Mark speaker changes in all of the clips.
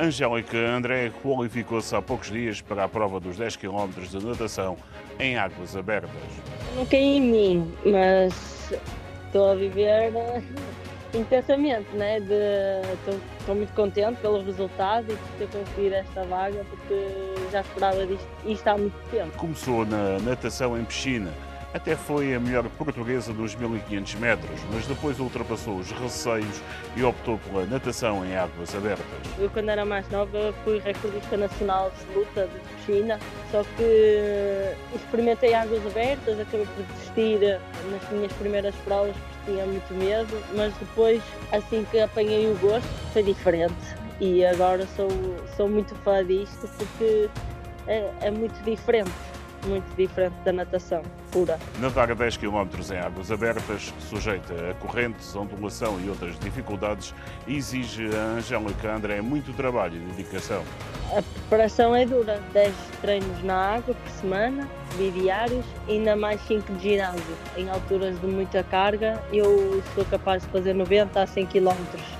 Speaker 1: Angélica André qualificou-se há poucos dias para a prova dos 10 km de natação em águas abertas.
Speaker 2: Não caí em mim, mas estou a viver eh, intensamente, né? Estou muito contente pelo resultado e por ter conseguido esta vaga, porque já esperava disto, isto há muito tempo.
Speaker 1: Começou na natação em piscina até foi a melhor portuguesa dos 1500 metros, mas depois ultrapassou os receios e optou pela natação em águas abertas.
Speaker 2: Eu, quando era mais nova, fui recordista nacional de luta de piscina, só que experimentei águas abertas, acabei por desistir nas minhas primeiras provas porque tinha muito medo, mas depois, assim que apanhei o gosto, foi diferente. E agora sou, sou muito fã disto porque é, é muito diferente muito diferente da natação pura.
Speaker 1: Nadar a 10 km em águas abertas, sujeita a correntes, ondulação e outras dificuldades, exige a Angélica André muito trabalho e dedicação.
Speaker 2: A preparação é dura, 10 treinos na água por semana, bidiários, ainda mais 5 de ginásio. Em alturas de muita carga, eu sou capaz de fazer 90 a 100 km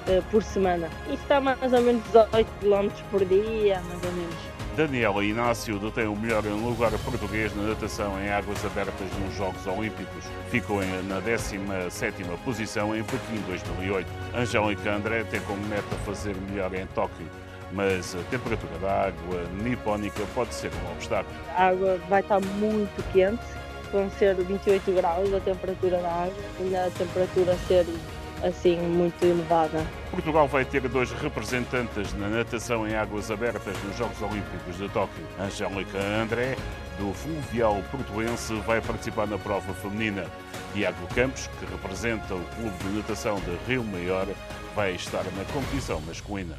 Speaker 2: eh, por semana. Isto está mais ou menos 18 km por dia, mais ou menos.
Speaker 1: Daniela Inácio detém o melhor lugar português na natação em águas abertas nos Jogos Olímpicos. Ficou na 17ª posição em Pequim 2008. Angélica André tem como meta fazer melhor em Tóquio mas a temperatura da água nipónica pode ser um obstáculo.
Speaker 2: A água vai estar muito quente, vão ser 28 graus a temperatura da água, e a temperatura ser assim muito elevada.
Speaker 1: Portugal vai ter dois representantes na natação em águas abertas nos Jogos Olímpicos de Tóquio. Angélica André, do Fluvial Portuense, vai participar na prova feminina. Tiago Campos, que representa o Clube de Natação de Rio Maior, vai estar na competição masculina.